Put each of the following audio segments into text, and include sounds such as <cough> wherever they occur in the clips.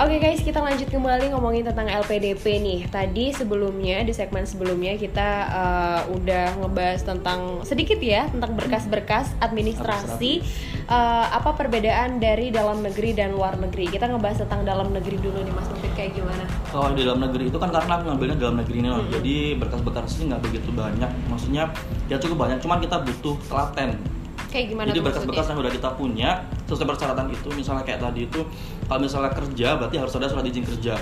Oke guys, kita lanjut kembali ngomongin tentang LPDP nih. Tadi sebelumnya di segmen sebelumnya kita uh, udah ngebahas tentang sedikit ya tentang berkas-berkas administrasi. Uh, apa perbedaan dari dalam negeri dan luar negeri? Kita ngebahas tentang dalam negeri dulu nih Mas Mufid kayak gimana? Kalau di dalam negeri itu kan karena aku ngambilnya dalam negeri nih, hmm. jadi berkas-berkas ini nggak begitu banyak. Maksudnya ya cukup banyak, cuman kita butuh telaten Kayak gimana Jadi berkas-berkas yang udah kita punya sesuai persyaratan itu, misalnya kayak tadi itu kalau misalnya kerja berarti harus ada surat izin kerja.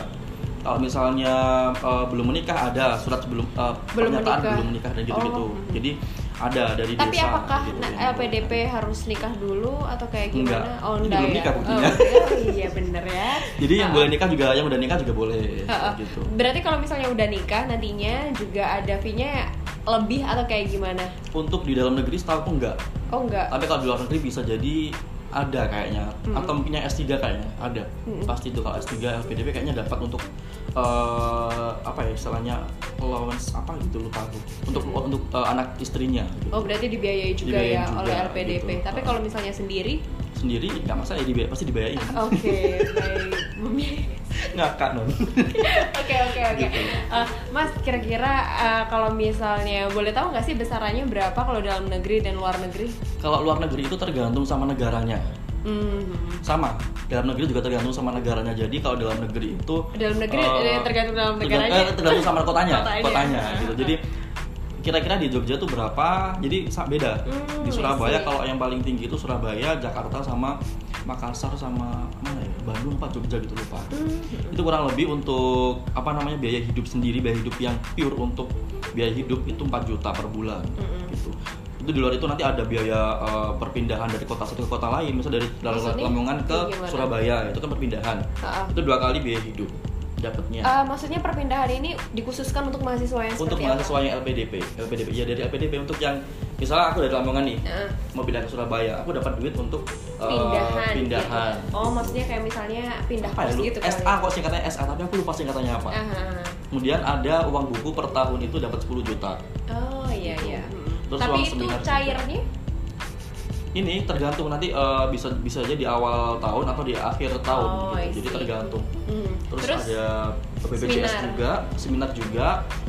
Kalau misalnya uh, belum menikah ada surat sebelum uh, belum pernyataan menikah. belum menikah dan gitu-gitu. Oh. Jadi ada dari Tapi desa. Tapi apakah gitu, nah, LPDP harus nikah dulu atau kayak gimana? Enggak. Oh, enggak belum ya? nikah buktinya. Oh, iya <laughs> bener ya. Jadi yang boleh nikah juga yang udah nikah juga boleh uh, gitu. Berarti kalau misalnya udah nikah nantinya juga ada fee-nya lebih atau kayak gimana? Untuk di dalam negeri setahu aku enggak. Oh enggak. Tapi kalau di luar negeri bisa jadi ada kayaknya hmm. atau mungkin yang S3 kayaknya ada. Hmm. Pasti itu kalau S3 LPDP kayaknya dapat untuk uh, apa ya istilahnya allowance apa gitu lupa aku. Untuk hmm. untuk uh, anak istrinya gitu. Oh, berarti dibiayai juga dibiayai ya juga, oleh LPDP. Gitu. Tapi kalau misalnya sendiri sendiri nggak masalah ya dibayar pasti dibayarin. Oke, okay, baik. <laughs> ngakak non oke oke oke. Gitu. eh, mas kira-kira uh, kalau misalnya boleh tahu nggak sih besarannya berapa kalau dalam negeri dan luar negeri? Kalau luar negeri itu tergantung sama negaranya. Mm-hmm. sama. Dalam negeri juga tergantung sama negaranya. Jadi kalau dalam negeri itu dalam negeri uh, tergantung dalam negaranya? tergantung, tergantung sama kotanya <laughs> kotanya, kotanya gitu. jadi kira-kira di Jogja tuh berapa? Jadi beda. Mm, di Surabaya kalau yang paling tinggi itu Surabaya Jakarta sama Makassar sama mana ya? Bandung apa? Jogja gitu lupa. Hmm. itu kurang lebih untuk apa namanya biaya hidup sendiri biaya hidup yang pure untuk biaya hidup itu 4 juta per bulan hmm. gitu. Itu di luar itu nanti ada biaya uh, perpindahan dari kota satu ke kota lain. Misalnya dari Lamongan ke Surabaya itu kan perpindahan. Uh -uh. itu dua kali biaya hidup dapatnya. Uh, maksudnya perpindahan ini dikhususkan untuk mahasiswa yang untuk mahasiswa yang LPDP, LPDP ya dari LPDP untuk yang misalnya aku dari Lamongan nih uh. mau pindah ke Surabaya, aku dapat duit untuk uh, pindahan. pindahan. Gitu. Oh maksudnya kayak misalnya pindah apa ya, gitu SA ya? kok singkatnya SA tapi aku lupa singkatannya apa. Uh -huh. Kemudian ada uang buku per tahun itu dapat 10 juta. Oh iya gitu. iya. Terus tapi itu cairnya? ini tergantung nanti uh, bisa bisa aja di awal tahun atau di akhir tahun oh, gitu. Jadi tergantung. Hmm. Terus, Terus ada BPJS seminar. juga, seminar juga.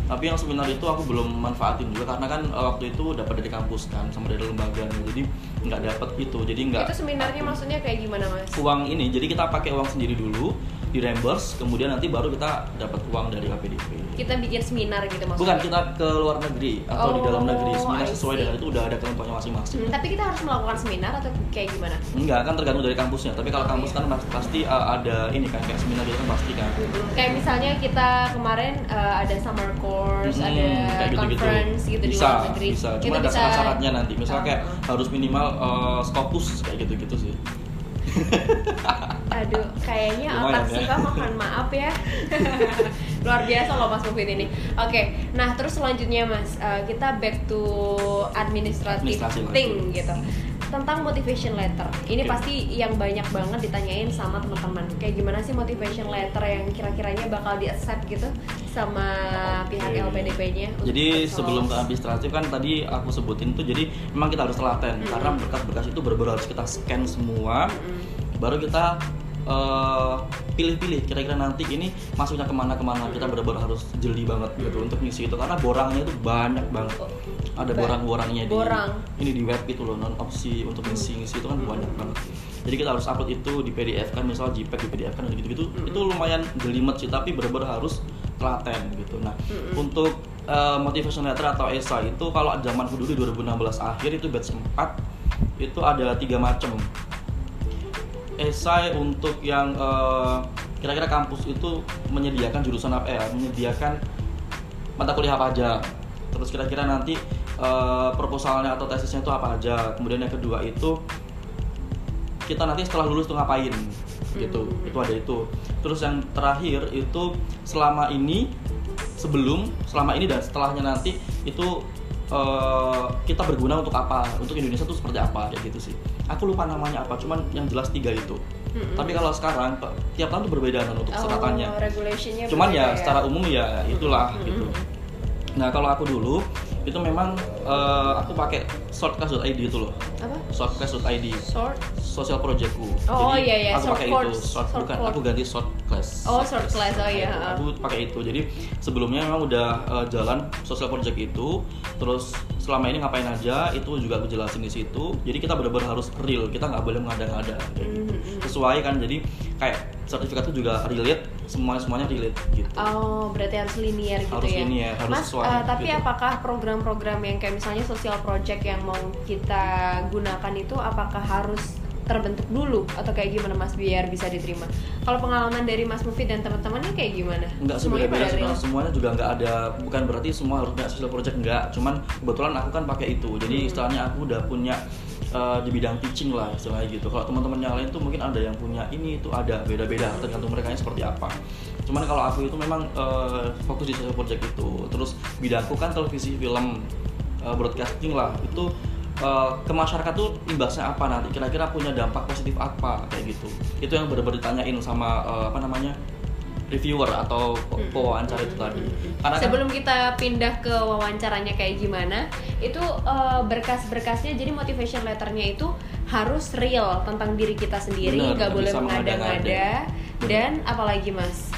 Tapi yang seminar itu aku belum manfaatin juga karena kan uh, waktu itu dapat dari kampus kan sama dari lembaga jadi nggak dapat itu. Jadi nggak. Itu seminarnya aku, maksudnya kayak gimana mas? Uang ini, jadi kita pakai uang sendiri dulu di reimburse kemudian nanti baru kita dapat uang dari APDP kita bikin seminar gitu maksudnya? Bukan kita ke luar negeri atau oh, di dalam negeri. Seminar sesuai dengan itu udah ada kelompoknya masing-masing. Hmm, tapi kita harus melakukan seminar atau kayak gimana? Enggak kan tergantung dari kampusnya. Tapi kalau oh, kampus iya. kan pasti uh, ada ini kan kayak seminar gitu kan pasti kan. Hmm, kayak misalnya kita kemarin uh, ada summer course hmm, ada kayak gitu -gitu. conference gitu bisa, di luar negeri. bisa. Cuma ada syarat-syaratnya nanti. Misalnya kayak uh, harus minimal uh, Scopus kayak gitu-gitu sih Aduh, kayaknya otak ya. mohon maaf ya. <laughs> Luar biasa loh Mas Mufid ini. Oke, okay, nah terus selanjutnya Mas, uh, kita back to administrative thing gitu tentang motivation letter. Ini okay. pasti yang banyak banget ditanyain sama teman-teman. Kayak gimana sih motivation letter yang kira-kiranya bakal di accept gitu sama okay. pihak LPDP-nya? Jadi sebelum ke administratif kan tadi aku sebutin tuh jadi memang kita harus telaten mm -hmm. karena berkas-berkas itu benar-benar harus kita scan semua. Mm -hmm. Baru kita eh, pilih-pilih kira-kira nanti ini masuknya ke mana-kemana kita benar-benar harus jeli banget gitu untuk ngisi itu karena borangnya itu banyak banget ada borang-borangnya di Borang. ini di web itu loh non opsi untuk ngisi ngisi itu kan banyak banget jadi kita harus upload itu di PDF kan misalnya JPEG di PDF kan gitu-gitu itu lumayan jelimet sih tapi benar-benar harus telaten gitu. Nah untuk uh, motivation letter atau esai itu kalau zaman dulu di 2016 akhir itu batch 4 itu ada tiga macam. Esai untuk yang eh, kira-kira kampus itu menyediakan jurusan apa ya? Menyediakan mata kuliah apa aja. Terus kira-kira nanti uh, proposalnya atau tesisnya itu apa aja. Kemudian yang kedua itu kita nanti setelah lulus tuh ngapain gitu hmm. itu ada itu terus yang terakhir itu selama ini sebelum selama ini dan setelahnya nanti itu uh, kita berguna untuk apa untuk Indonesia tuh seperti apa kayak gitu sih aku lupa namanya apa cuman yang jelas tiga itu hmm Tapi kalau sekarang tiap tahun tuh berbeda kan untuk seratannya. Oh, Cuman ya, ya secara umum ya itulah mm-hmm. gitu. Nah kalau aku dulu itu memang uh, aku pakai shortcast.id itu loh. Apa? Shortcast.id. Short. Sosial projectku. Oh Jadi, iya iya. Aku pakai itu short, short bukan. Aku ganti shortcast. class. Oh, short class. Oh iya. Nah, aku pakai itu. Jadi sebelumnya memang udah uh, jalan social project itu, terus selama ini ngapain aja itu juga aku jelasin di situ. Jadi kita benar-benar harus real. Kita nggak boleh mengada-ngada kayak gitu. Mm-hmm. Sesuai kan. Jadi kayak sertifikat itu juga relate, semuanya semuanya relate gitu. Oh, berarti harus linear gitu harus ya. Linear, harus Mas, sesuai, uh, tapi gitu. apakah program-program yang kayak misalnya social project yang mau kita gunakan itu apakah harus terbentuk dulu atau kayak gimana Mas biar bisa diterima? Kalau pengalaman dari Mas Mufid dan teman-temannya kayak gimana? Enggak sih beda-beda sebenarnya semuanya juga nggak ada bukan berarti semua harus punya social project enggak, cuman kebetulan aku kan pakai itu. Jadi hmm. istilahnya aku udah punya uh, di bidang teaching lah istilahnya gitu. Kalau teman-teman yang lain tuh mungkin ada yang punya ini itu ada beda-beda tergantung mereka seperti apa. Cuman kalau aku itu memang uh, fokus di social project itu. Terus bidangku kan televisi, film, uh, broadcasting lah. Itu uh, ke masyarakat tuh imbasnya apa? Nanti kira-kira punya dampak positif apa? Kayak gitu. Itu yang benar-benar ditanyain sama uh, apa namanya reviewer atau hmm. pewawancara itu tadi. Karena kan sebelum kan, kita pindah ke wawancaranya kayak gimana, itu uh, berkas-berkasnya jadi motivation letternya itu harus real tentang diri kita sendiri, nggak boleh mengada-ngada. Dan apalagi mas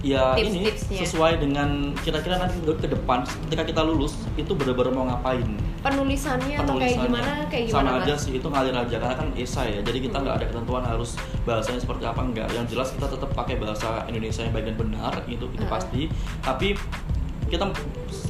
ya tips ini sesuai dengan kira-kira nanti ke depan ketika kita lulus itu benar-benar mau ngapain? Penulisannya, atau kayak gimana? Kayak gimana sama aja sih itu ngalir aja karena kan esai ya jadi kita nggak hmm. ada ketentuan harus bahasanya seperti apa enggak yang jelas kita tetap pakai bahasa Indonesia yang baik dan benar itu itu hmm. pasti. Tapi kita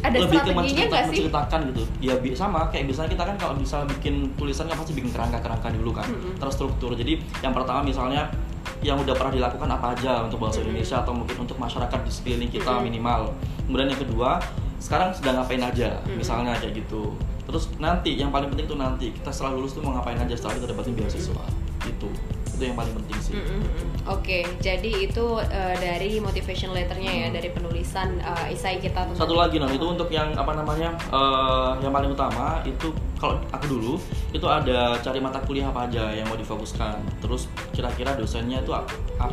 ada lebih ke menceritakan, menceritakan gitu. Ya sama kayak misalnya kita kan kalau bisa bikin tulisan kan pasti bikin kerangka-kerangka dulu kan -hmm. terstruktur. Jadi yang pertama misalnya yang udah pernah dilakukan apa aja untuk bahasa Indonesia atau mungkin untuk masyarakat di sekeliling kita minimal. Kemudian yang kedua, sekarang sedang ngapain aja, misalnya kayak gitu. Terus nanti yang paling penting tuh nanti kita setelah lulus tuh mau ngapain aja setelah kita dapetin beasiswa. Itu itu yang paling penting sih. Mm -hmm. Oke, okay, jadi itu uh, dari motivation letternya ya, dari penulisan uh, isai kita. Satu lagi non, itu untuk yang apa namanya, uh, yang paling utama itu kalau aku dulu itu ada cari mata kuliah apa aja yang mau difokuskan. Terus kira-kira dosennya itu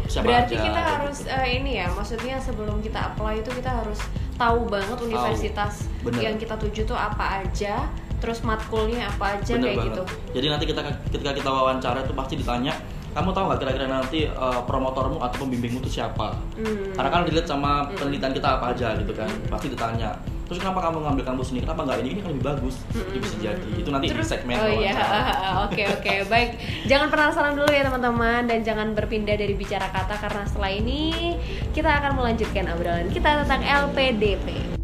siapa Berarti aja. Berarti kita harus gitu. uh, ini ya, maksudnya sebelum kita apply itu kita harus tahu banget universitas tahu. yang kita tuju tuh apa aja terus matkulnya apa aja Bener kayak banget. gitu. Jadi nanti kita ketika kita wawancara itu pasti ditanya kamu tahu nggak kira-kira nanti uh, promotormu atau pembimbingmu itu siapa? Hmm. Karena kan dilihat sama hmm. penelitian kita apa aja gitu kan, hmm. pasti ditanya. Terus kenapa kamu ngambil kampus ini? Kenapa nggak ini? Ini kan lebih bagus. Hmm. Itu bisa jadi. Itu nanti Terus, di segmen Oh iya, <laughs> oke oke baik. Jangan penasaran dulu ya teman-teman dan jangan berpindah dari bicara kata karena setelah ini kita akan melanjutkan obrolan kita tentang LPDP.